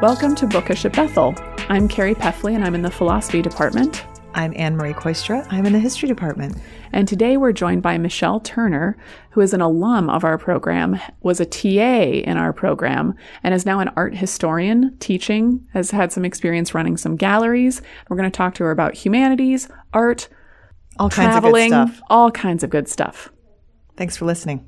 Welcome to Bookish at Bethel. I'm Carrie Peffley and I'm in the philosophy department. I'm Anne Marie Kooistra. I'm in the history department. And today we're joined by Michelle Turner, who is an alum of our program, was a TA in our program, and is now an art historian teaching, has had some experience running some galleries. We're going to talk to her about humanities, art, All kinds of good stuff. all kinds of good stuff. Thanks for listening.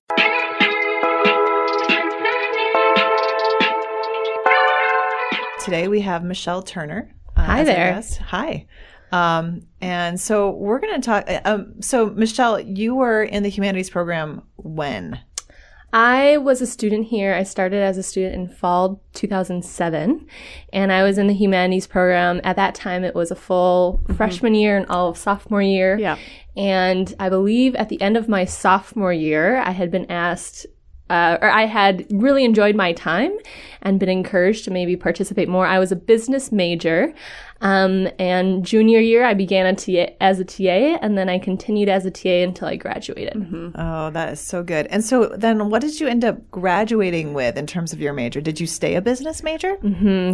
Today we have Michelle Turner. uh, Hi there. Hi. Um, and so we're going to talk. uh, Um, so, Michelle, you were in the humanities program when? I was a student here. I started as a student in fall 2007, and I was in the humanities program. At that time, it was a full freshman year and all of sophomore year. Yeah. And I believe at the end of my sophomore year, I had been asked, uh, or I had really enjoyed my time and been encouraged to maybe participate more. I was a business major. Um, and junior year, I began a TA, as a TA, and then I continued as a TA until I graduated. Oh, that is so good. And so, then what did you end up graduating with in terms of your major? Did you stay a business major?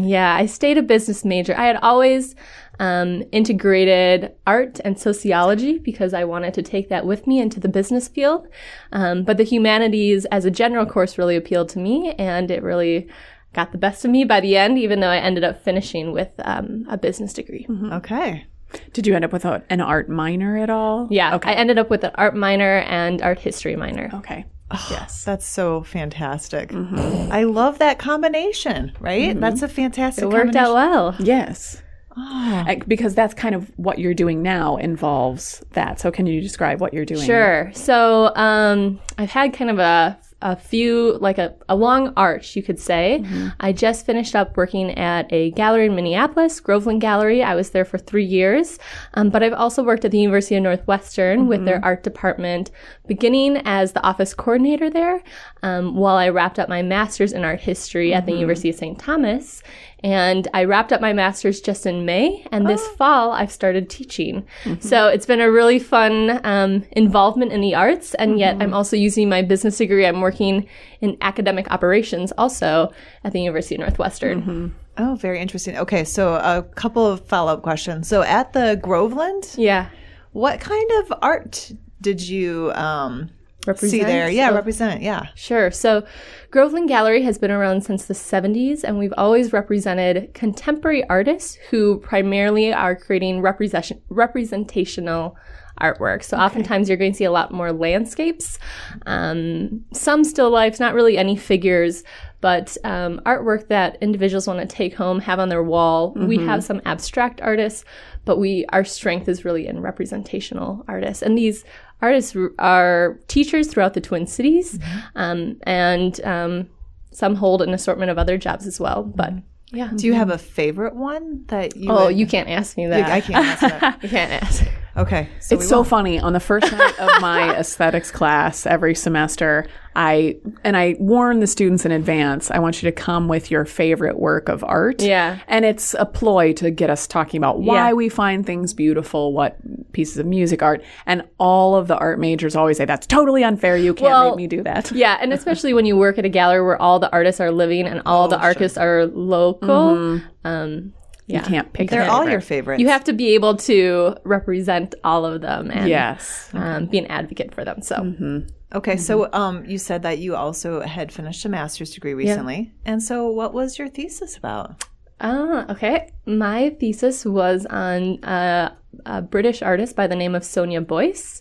Yeah, I stayed a business major. I had always um, integrated art and sociology because I wanted to take that with me into the business field. Um, but the humanities as a general course really appealed to me, and it really got the best of me by the end, even though I ended up finishing with um, a business degree. Okay. Did you end up with a, an art minor at all? Yeah, Okay. I ended up with an art minor and art history minor. okay. yes. That's so fantastic. I love that combination, right? That's a fantastic It worked combination. out well. Yes. Uh, Because that's kind of what you're doing now involves that. So can you describe what you're doing? Sure. So um, I've had kind of a a few like a, a long arch, you could say. I just finished up working at a gallery in Minneapolis, Groveland Gallery. I was there for three years, um, but I've also worked at the University of Northwestern with their art department, beginning as the office coordinator there, um, while I wrapped up my master's in art history at the University of St. Thomas. And I wrapped up my master's just in May, and this fall I've started teaching. So it's been a really fun um, involvement in the arts, and yet I'm also using my business degree. I'm working in academic operations also at the University of Northwestern. Oh, very interesting. Okay, so a couple of follow up questions. So, at the Groveland, Yeah. what kind of art did you um, see Represent? there? Yeah, So- represent. Yeah. Sure. So, Groveland Gallery has been around since the 70s, and we've always represented contemporary artists who primarily are creating representation, representational artwork. So, oftentimes you're going to see a lot more landscapes, um, some still lifes, not really any figures, but um, artwork that individuals want to take home, have on their wall. We have some abstract artists, but we our strength is really in representational artists, and these artists are teachers throughout the Twin Cities, um, and um, some hold an assortment of other jobs as well. But yeah, Do you have a favorite one that you? oh, would- you can't ask me that. I can't answer that. You can't ask. Okay, so It's so funny. On the first night of my aesthetics class every semester, I and I warn the students in advance. I want you to come with your favorite work of art. Yeah. and it's a ploy to get us talking about why Yeah. we find things beautiful, what pieces of music art, and all of the art majors always say that's totally unfair. You can't Well, make me do that. Yeah, and especially when you work at a gallery where all the artists are living and all the artists are local. Um, You can't pick. They're a all favorite. your favorites. you have to be able to represent all of them and Yes. um, be an advocate for them. So. Okay, so um, you said that you also had finished a master's degree recently, and so what was your thesis about? Ah, okay. My thesis was on uh, a British artist by the name of Sonia Boyce.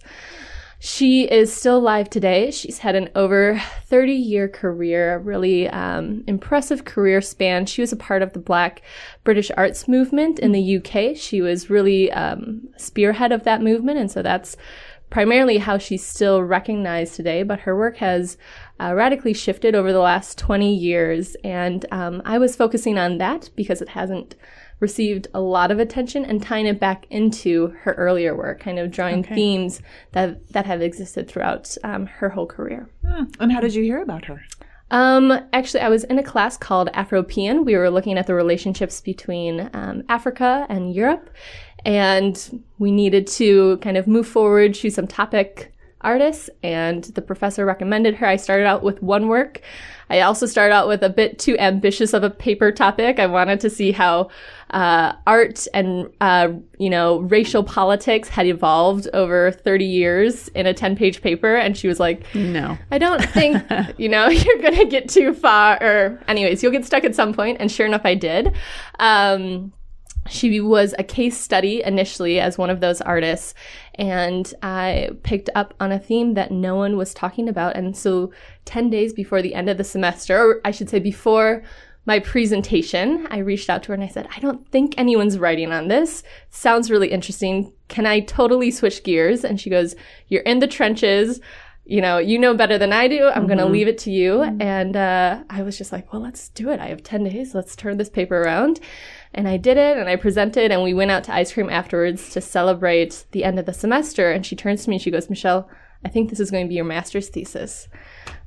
She is still alive today. She's had an over 30 year career, a really um, impressive career span. She was a part of the Black British arts movement in the UK. She was really um, spearhead of that movement, and so that's primarily how she's still recognized today. But her work has uh, radically shifted over the last 20 years, and um, I was focusing on that because it hasn't received a lot of attention and tying it back into her earlier work, kind of drawing themes that that have existed throughout um, her whole career. And how did you hear about her? Um, actually, I was in a class called Afropean. We were looking at the relationships between um, Africa and Europe, and we needed to kind of move forward, choose some topic artists, and the professor recommended her. I started out with one work. I also started out with a bit too ambitious of a paper topic. I wanted to see how uh, art and uh, you know racial politics had evolved over 30 years in a 10 page paper, and she was like, No. I don't think, you know, you're going to get too far. Or, anyways, you'll get stuck at some point. And sure enough, I did. Um, she was a case study initially as one of those artists. And I picked up on a theme that no one was talking about. And so, 10 days before the end of the semester, or I should say, before my presentation, I reached out to her and I said, I don't think anyone's writing on this. Sounds really interesting. Can I totally switch gears? And she goes, You're in the trenches you know, you know better than I do. I'm going to leave it to you. And uh, I was just like, well, let's do it. I have 10 days. Let's turn this paper around. And I did it and I presented and we went out to ice cream afterwards to celebrate the end of the semester. And she turns to me and she goes, Michelle, I think this is going to be your master's thesis.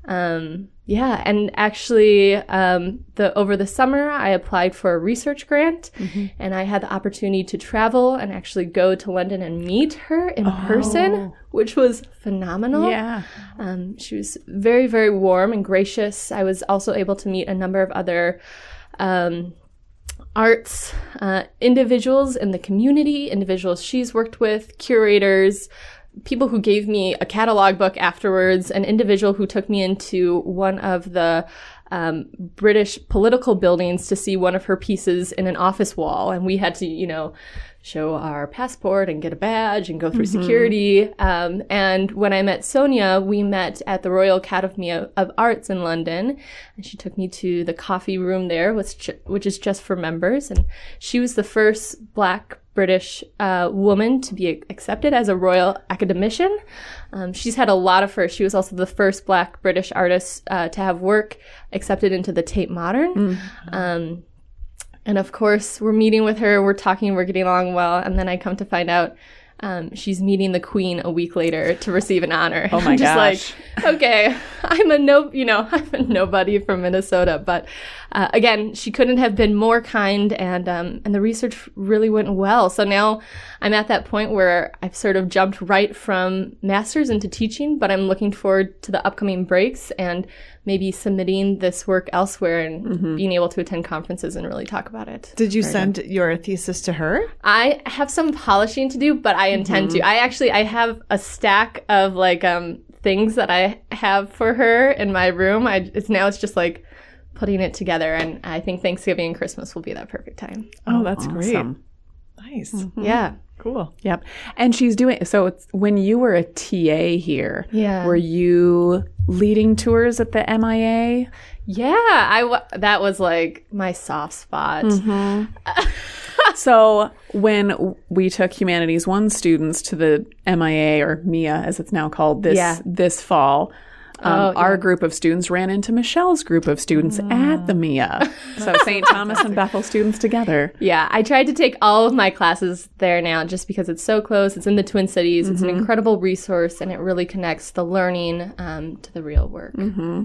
Um, yeah, and actually, um, the over the summer, I applied for a research grant, and I had the opportunity to travel and actually go to London and meet her in person, which was phenomenal. Yeah. Um, she was very, very warm and gracious. I was also able to meet a number of other um, arts uh, individuals in the community, individuals she's worked with, curators, people who gave me a catalog book afterwards, an individual who took me into one of the um, British political buildings to see one of her pieces in an office wall. And we had to, you know, show our passport and get a badge and go through security. Um, and when I met Sonia, we met at the Royal Academy of, Arts in London. And she took me to the coffee room there, which, which is just for members. And she was the first Black British uh, woman to be accepted as a Royal Academician. Um, she's had a lot of firsts. She was also the first Black British artist uh, to have work accepted into the Tate Modern. Um, and of course, we're meeting with her, we're talking, we're getting along well. And then I come to find out um, she's meeting the queen a week later to receive an honor. Oh my I'm just gosh. like, okay, I'm a no, you know, I'm a nobody from Minnesota. But uh, again, she couldn't have been more kind, and um, and the research really went well. So now I'm at that point where I've sort of jumped right from masters into teaching, but I'm looking forward to the upcoming breaks and maybe submitting this work elsewhere and Mm-hmm. being able to attend conferences and really talk about it. Did you send your thesis to her? I have some polishing to do, but I intend Mm-hmm. to. I actually I have a stack of like um things that I have for her in my room. I it's now it's just like putting it together and I think Thanksgiving and Christmas will be that perfect time. Oh, that's great. Awesome. Nice. Mm-hmm. Yeah. Cool. Yep. And she's doing so it's when you were a TA here. Yeah. Were you leading tours at the MIA? Yeah, I that was like my soft spot. Mm-hmm. So when we took Humanities One students to the MIA or MIA as it's now called this Yeah. this fall, um, Oh, our group of students ran into Michelle's group of students at the MIA. So St. Thomas and Bethel students together. Yeah, I tried to take all of my classes there now just because it's so close. It's in the Twin Cities. It's an incredible resource and it really connects the learning um, to the real work.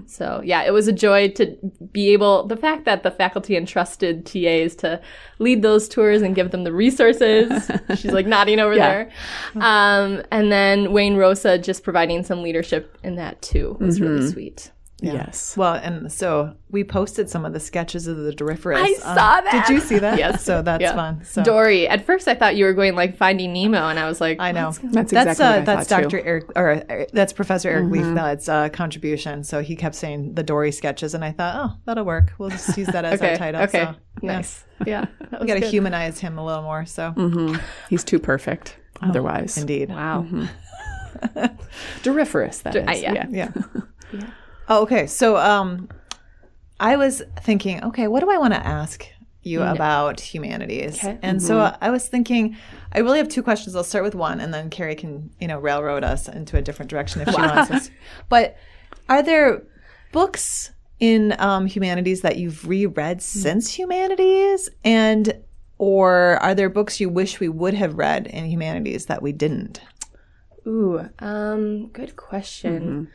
So, yeah, it was a joy to be able, the fact that the faculty entrusted TAs to lead those tours and give them the resources. She's like nodding over Yeah. there. Um, and then Wayne Roosa just providing some leadership in that too was really sweet. Yes. Well, and so we posted some of the sketches of the Doryphorus. I on- saw that. Did you see that? Yes. So that's Yeah. fun. So Dory. At first, I thought you were going like Finding Nemo, and I was like, I know. That's that's exactly uh, what I that's Dr. too. Eric or uh, that's Professor Eric Leifnad's uh, contribution. So he kept saying the Dory sketches, and I thought, oh, that'll work. We'll just use that as okay, our title. okay, So, yeah. nice. Yeah, that We got to humanize him a little more. So He's too perfect otherwise. indeed, Wow. Doryphorus, that is. uh, yeah. yeah. Oh, okay. So um, I was thinking, okay, what do I want to ask you about humanities? Okay. And so I was thinking, I really have two questions. I'll start with one, and then Carrie can, you know, railroad us into a different direction if she wants us. But are there books in um, humanities that you've reread since humanities, and or are there books you wish we would have read in humanities that we didn't? Ooh, um, good question.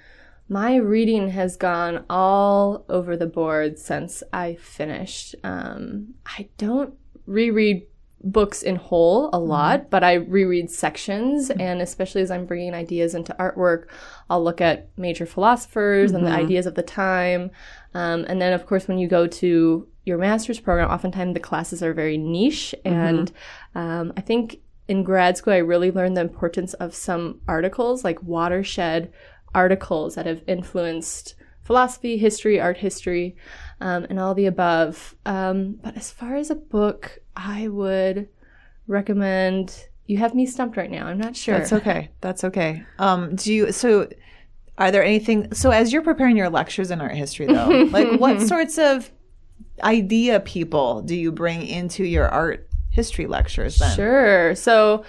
My reading has gone all over the board since I finished. Um, I don't reread books in whole a lot, but I reread sections. And especially as I'm bringing ideas into artwork, I'll look at major philosophers and the ideas of the time. Um, and then, of course, when you go to your master's program, oftentimes the classes are very niche. And um, I think in grad school, I really learned the importance of some articles, like watershed articles that have influenced philosophy, history, art history, um, and all the above. Um, but as far as a book, I would recommend. You have me stumped right now. I'm not sure. That's okay. That's okay. Um, do you so? Are there anything? So as you're preparing your lectures in art history, though, like what sorts of idea people do you bring into your art history lectures? Then Sure. So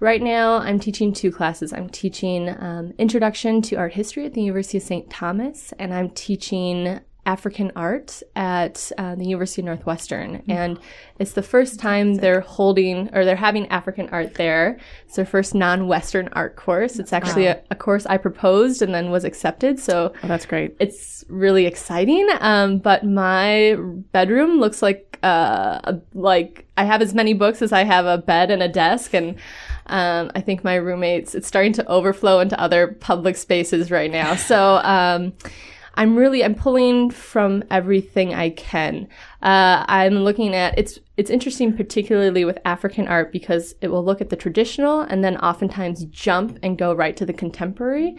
right now I'm teaching two classes. I'm teaching um, Introduction to Art History at the University of St. Thomas, and I'm teaching African art at uh, the University of Northwestern. And it's the first time they're holding or they're having African art there. It's their first non Western art course. It's actually a, a course I proposed and then was accepted. So Oh, that's great. it's really exciting. Um, but my bedroom looks like uh, like I have as many books as I have a bed and a desk, and um, I think my roommates it's starting to overflow into other public spaces right now. So. Um, I'm really I'm pulling from everything I can. Uh, I'm looking at it's it's interesting particularly with African art because it will look at the traditional and then oftentimes jump and go right to the contemporary.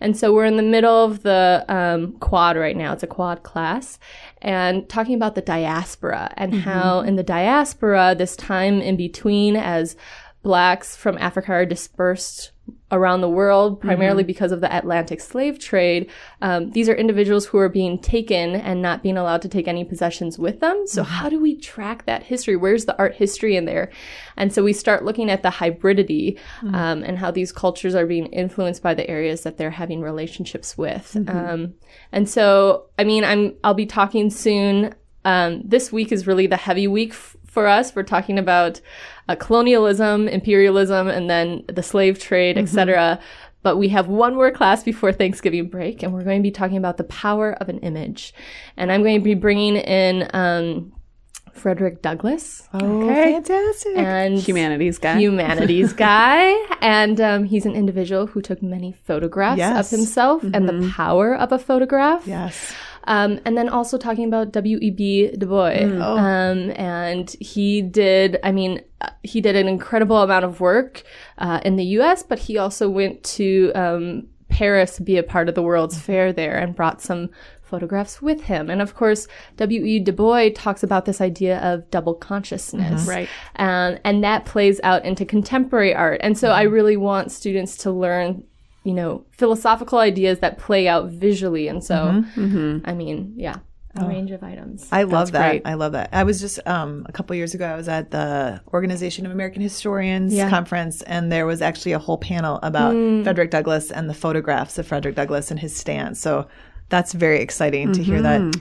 And so we're in the middle of the um, quad right now. It's a quad class and talking about the diaspora and how in the diaspora this time in between as blacks from Africa are dispersed around the world, primarily because of the Atlantic slave trade. Um, these are individuals who are being taken and not being allowed to take any possessions with them. So, how do we track that history? Where's the art history in there? And so we start looking at the hybridity um, and how these cultures are being influenced by the areas that they're having relationships with. Um, and so, I mean, I'm I'll be talking soon. Um, this week is really the heavy week f- for us. We're talking about uh, colonialism, imperialism, and then the slave trade, etc. But we have one more class before Thanksgiving break, and we're going to be talking about the power of an image. And I'm going to be bringing in um, Frederick Douglass. oh, fantastic! And Humanities guy. humanities guy. And um, he's an individual who took many photographs Yes. of himself and the power of a photograph. yes, Um, and then also talking about W.E.B. Du Bois. Um, and he did, I mean, uh, he did an incredible amount of work uh, in the U.S., but he also went to um, Paris to be a part of the World's Fair there and brought some photographs with him. And of course, W.E. Du Bois talks about this idea of double consciousness. Right. Um, and that plays out into contemporary art. And so I really want students to learn, you know, philosophical ideas that play out visually. And so, mm-hmm. Mm-hmm. I mean, yeah, a oh. range of items. I love That's that. great. I love that. I was just um, a couple years ago. I was at the Organization of American Historians Yeah. conference, and there was actually a whole panel about mm. Frederick Douglass and the photographs of Frederick Douglass and his stance. So that's very exciting to hear that mm-hmm.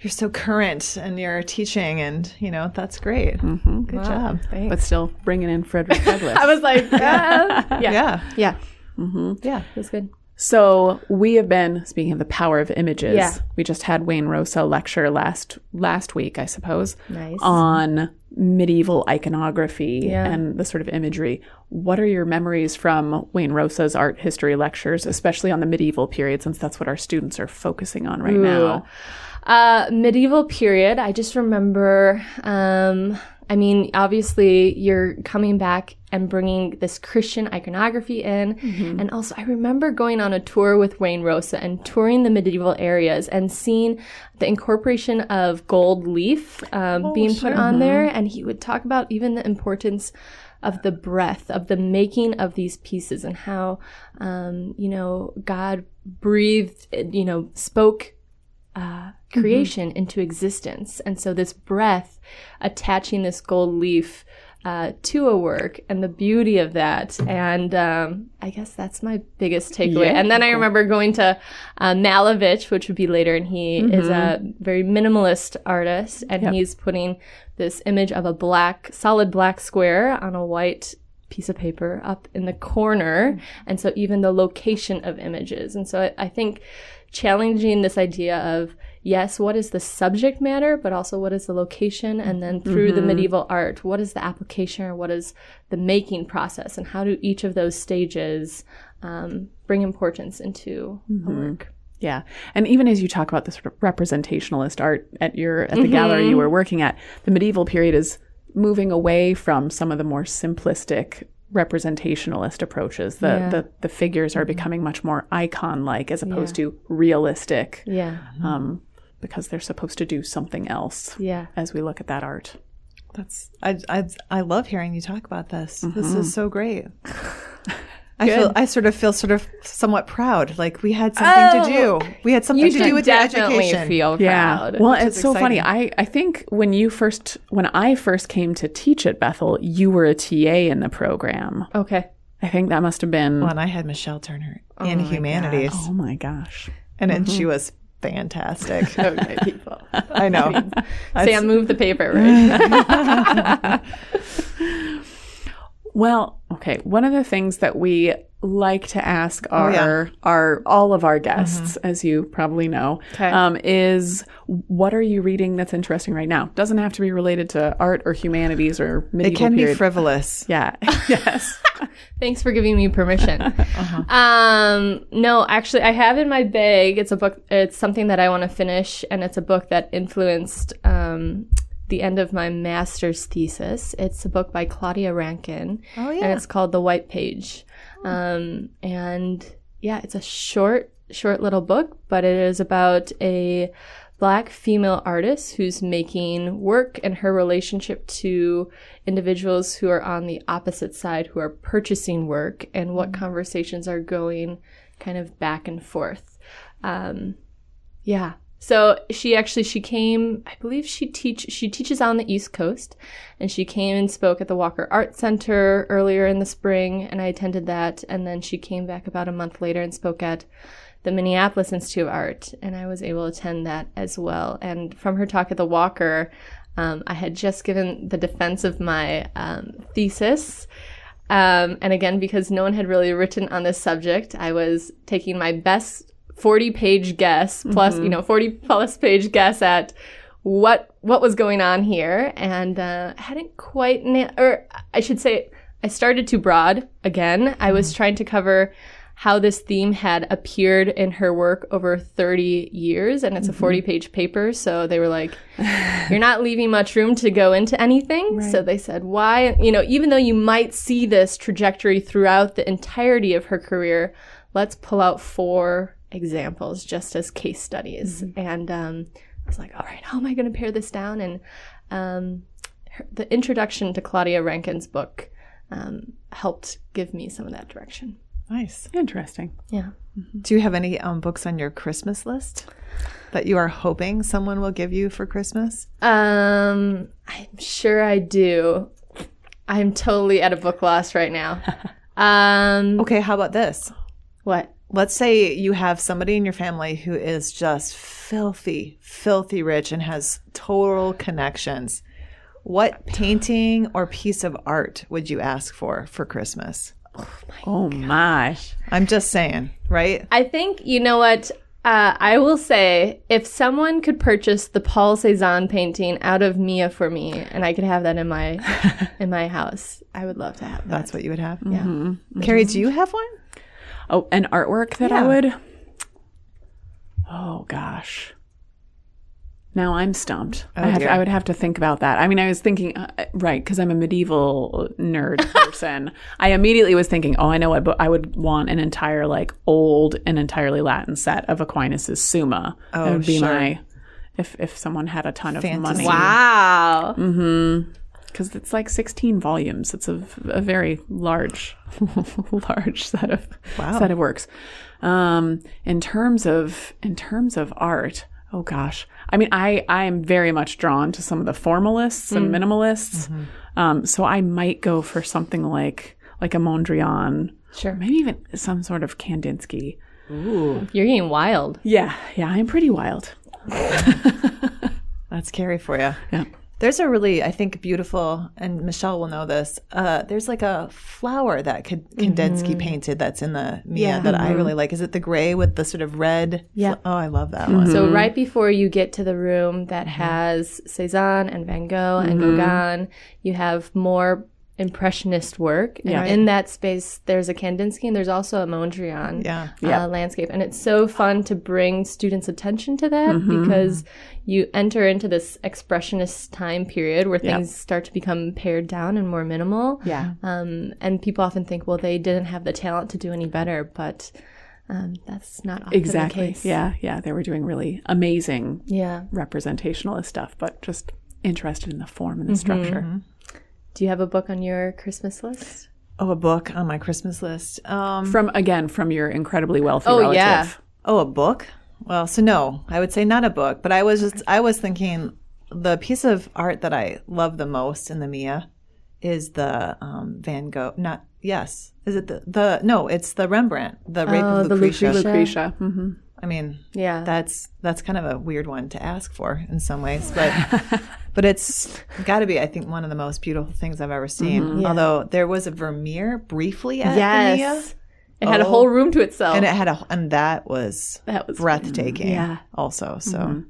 you're so current and you're teaching, and you know that's great. Good job. but still bringing in Frederick Douglass. I was like, yeah, yeah, Yeah, yeah, yeah. that's good. So we have been speaking of the power of images. Yeah. We just had Wayne Roosa lecture last last week, I suppose, Nice. on medieval iconography Yeah. and the sort of imagery. What are your memories from Wayne Roosa's art history lectures, especially on the medieval period, since that's what our students are focusing on right now? Uh, medieval period. I just remember. Um, I mean, obviously, you're coming back and bringing this Christian iconography in, and also I remember going on a tour with Wayne Roosa and touring the medieval areas and seeing the incorporation of gold leaf um, being put on there, and he would talk about even the importance of the breath of the making of these pieces and how um, you know God breathed, you know, spoke uh, creation into existence. And so this breath attaching this gold leaf uh, to a work and the beauty of that. And um, I guess that's my biggest takeaway. Yeah. And then I remember going to uh, Malevich, which would be later, and he is a very minimalist artist, and he's putting this image of a black, solid black square on a white piece of paper up in the corner. And so even the location of images. And so I, I think challenging this idea of yes, what is the subject matter, but also what is the location? And then through the medieval art, what is the application or what is the making process? And how do each of those stages um, bring importance into a work? Yeah. And even as you talk about this re- representationalist art at your at the gallery you were working at, the medieval period is moving away from some of the more simplistic representationalist approaches. The Yeah. the, the figures are becoming much more icon like as opposed to realistic. Yeah. Um, because they're supposed to do something else Yeah. as we look at that art. That's I I I love hearing you talk about this. This Mm-hmm. is so great. I feel I sort of feel sort of somewhat proud. Like we had something to do. We had something to do with your definitely education. feel proud. Yeah. Well, it's so funny. I, I think when you first, when I first came to teach at Bethel, you were a TA in the program. okay. I think that must have been. well, and I had Michelle Turner in humanities, oh my gosh. and then she was fantastic. Okay, people. I know. Sam, move the paper, right? Well, okay. One of the things that we like to ask our yeah. our all of our guests, as you probably know, Okay. um, is what are you reading that's interesting right now? Doesn't have to be related to art or humanities or medieval It can period. be frivolous. yeah. yes. Thanks for giving me permission. Um, no, actually, I have in my bag. It's a book. It's something that I want to finish, and it's a book that influenced um, the end of my master's thesis. It's a book by Claudia Rankine, Oh and it's called The White Page. Um, and yeah, it's a short, short little book, but it is about a black female artist who's making work and her relationship to individuals who are on the opposite side who are purchasing work and what conversations are going kind of back and forth. Um, yeah. So she actually she came, I believe she teach she teaches on the East Coast and she came and spoke at the Walker Art Center earlier in the spring and I attended that and then she came back about a month later and spoke at the Minneapolis Institute of Art and I was able to attend that as well. And from her talk at the Walker, um, I had just given the defense of my um, thesis. Um, and again, because no one had really written on this subject, I was taking my best 40 page guess plus, you mm-hmm. know, 40 plus page guess at what what was going on here. And uh, I hadn't quite na- or I should say I started too broad again. I was mm-hmm. trying to cover how this theme had appeared in her work over 30 years and it's a 40 mm-hmm. page paper. So they were like you're not leaving much room to go into anything. So they said why you know even though you might see this trajectory throughout the entirety of her career let's pull out four examples just as case studies and um, i was like all right how am i going to pare this down and um, her, the introduction to claudia rankine's book um, helped give me some of that direction Nice. Interesting. yeah Do you have any um, books on your Christmas list that you are hoping someone will give you for Christmas? Um, I'm sure I do. I'm totally at a book loss right now. Um, Okay, how about this? what? Let's say you have somebody in your family who is just filthy, filthy rich and has total connections. What painting or piece of art would you ask for for Christmas? Oh my. Oh my. I'm just saying, right? I think you know what. Uh, I will say, if someone could purchase the Paul Cézanne painting out of Mia for me, and I could have that in my in my house, I would love to have that. That's what you would have. Yeah. Carrie, do you have one? Oh, an artwork that I would. Oh gosh. Now I'm stumped. I, have dear. I would have to think about that. I mean, I was thinking, uh, right, because I'm a medieval nerd person. I immediately was thinking, oh, I know what, but I would want an entire, like, old and entirely Latin set of Aquinas's Summa. that Oh, would be sure. my, if if someone had a ton of money. Wow. Because it's like 16 volumes. It's a, a very large, large set of Wow. set of works. Um, in terms of in terms of art, oh gosh, I mean, I I am very much drawn to some of the formalists and minimalists. Um, so I might go for something like like a Mondrian, Sure. maybe even some sort of Kandinsky. Ooh, you're getting wild. Yeah, yeah, I'm pretty wild. That's Carrie for you. Yeah. There's a really, I think, beautiful, and Michelle will know this. Uh, there's like a flower that K- Kandinsky mm-hmm. painted that's in the Mia Yeah. that I mm-hmm. really like. Is it the gray with the sort of red? Yeah. Oh, I love that mm-hmm. one. So right before you get to the room that has Cezanne and Van Gogh and Gauguin, you have more impressionist work. And Yeah. in that space, there's a Kandinsky and there's also a Mondrian Yeah. uh, landscape. And it's so fun to bring students' attention to that because you enter into this expressionist time period where Yep. things start to become pared down and more minimal. Yeah. Um, and people often think, well, they didn't have the talent to do any better, but um, that's not often Exactly. the case. Yeah. Yeah. They were doing really amazing Yeah. representationalist stuff, but just interested in the form and the structure. Do you have a book on your Christmas list? Oh, a book on my Christmas list. Um, From again, from your incredibly wealthy Oh, relative. yeah. oh, a book. Well, so no, I would say not a book, but I was just I was thinking the piece of art that I love the most in the Mia is the um, Van Gogh. Not yes, is it the the no? It's the Rembrandt, the Rape Oh, of the Lucretia. Lucretia. Lucretia. I mean, Yeah. that's that's kind of a weird one to ask for in some ways, but but it's got to be I think one of the most beautiful things I've ever seen. Mm-hmm. Although there was a Vermeer briefly at yes. It had a Oh. whole room to itself. and it had a and that was that was breathtaking. Yeah. also so, mm-hmm.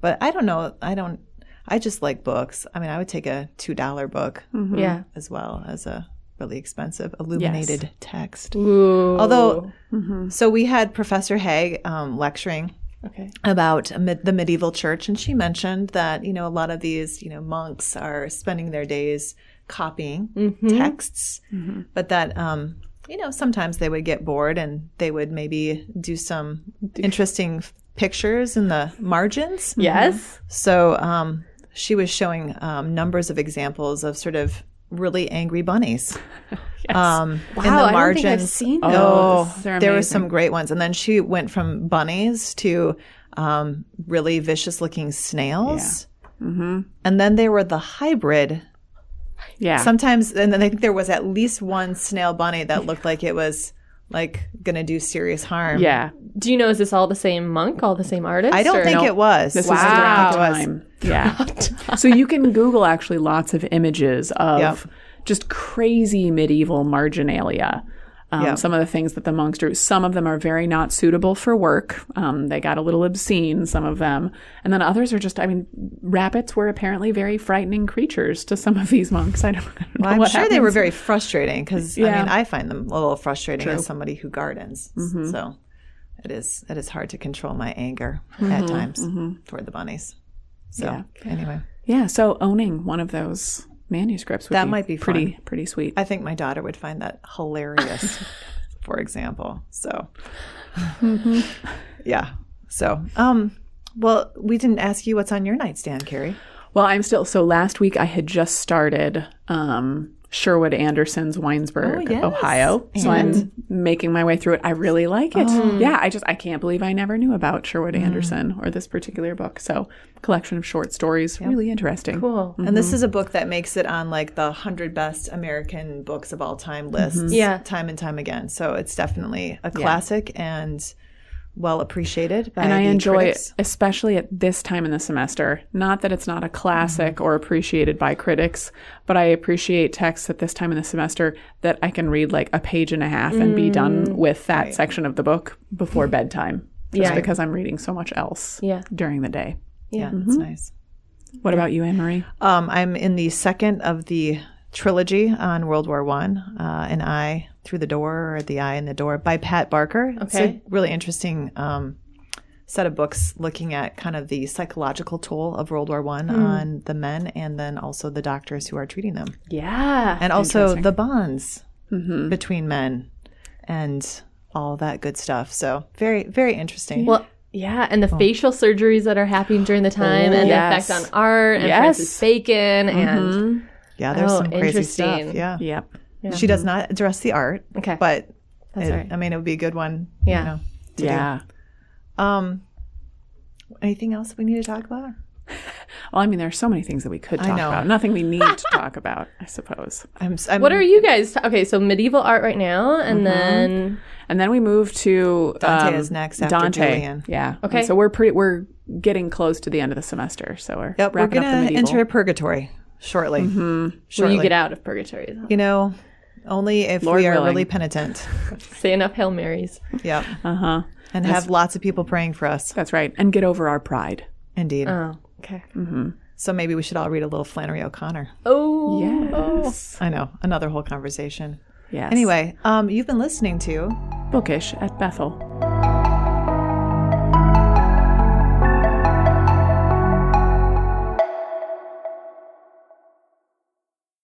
but I don't know. I don't. I just like books. I mean, I would take a two dollar book mm-hmm. Yeah. as well as a really expensive illuminated text. Ooh. Although, so we had Professor Haig um, lecturing Okay. about the medieval church, and she mentioned that you know a lot of these you know monks are spending their days copying texts, but that um, you know sometimes they would get bored and they would maybe do some interesting pictures in the margins. Yes. So um, she was showing um, numbers of examples of sort of really angry bunnies. Um, in Wow, the I don't margins. think I've seen Oh, those. They're there were some great ones, and then she went from bunnies to um, really vicious-looking snails, mm-hmm. and then there were the hybrid. Yeah. Sometimes, and then I think there was at least one snail bunny that looked like it was like going to do serious harm. yeah. Do you know is this all the same monk, all the same artist? I don't or- think it was. This Wow. is throughout time. Yeah. so you can Google actually lots of images of Yep. just crazy medieval marginalia. Um, Yep. Some of the things that the monks drew. Some of them are very not suitable for work. Um, they got a little obscene, some of them. And then others are just, I mean, rabbits were apparently very frightening creatures to some of these monks. I don't, I don't know Well, I'm what sure they were very frustrating because I mean I find them a little frustrating as somebody who gardens. So it is it is hard to control my anger at times toward the bunnies. So Yeah. anyway, Yeah. So owning one of those manuscripts would That be might be pretty, pretty sweet. I think my daughter would find that hilarious, for example. So yeah. So um, well, we didn't ask you what's on your nightstand, Carrie. Well, I'm still so last week I had just started um Sherwood Anderson's Winesburg, Oh, yes. Ohio. So I'm making my way through it. I really like it. Oh. Yeah, I just I can't believe I never knew about Sherwood Mm. Anderson or this particular book. So collection of short stories, really interesting. Cool. And this is a book that makes it on like the 100 best American books of all time lists Yeah. time and time again. So it's definitely a classic and well appreciated by And I the enjoy critics. it, especially at this time in the semester. Not that it's not a classic Mm-hmm. or appreciated by critics, but I appreciate texts at this time in the semester that I can read like a page and a half and be Mm. done with that section of the book before bedtime. Just Yeah. because I'm reading so much else Yeah. during the day. Yeah, that's nice. What about you, Anne Marie? Um, I'm in the second of the trilogy on World War One, uh, An Eye Through the Door or The Eye in the Door by Pat Barker. Okay. It's a really interesting um, set of books looking at kind of the psychological toll of World War One hmm. on the men and then also the doctors who are treating them. Yeah. and also the bonds mm-hmm. between men and all that good stuff. So very, very interesting. Well, yeah, and the oh. facial surgeries that are happening during the time oh, and yes. the effect on art and Yes. Francis Bacon and mm-hmm. yeah, there's oh, some crazy stuff. Yeah. Yep. She does not address the art, okay. but That's it- right. I mean, it would be a good one. Yeah. You know, to do. Yeah. Um, anything else we need to talk about? Well, I mean, there are so many things that we could talk about. Nothing we need to talk about, I suppose. I'm, I'm, What are you guys? okay, so medieval art right now, and then And then we move to Dante um, is next after Dante. Julian. Yeah. Okay. And so we're pretty. We're getting close to the end of the semester. So we're Yep, we're wrapping up the gonna enter purgatory shortly. will Shortly. you get out of purgatory? You know, only if Lord we are willing. really penitent. Say enough Hail Marys. Yep. Uh huh. And have lots of people praying for us. That's right. And get over our pride. Indeed. Oh, okay. so maybe we should all read a little Flannery O'Connor. Oh, Yes. I know, another whole conversation. Yes. Anyway, um, you've been listening to bookish at Bethel.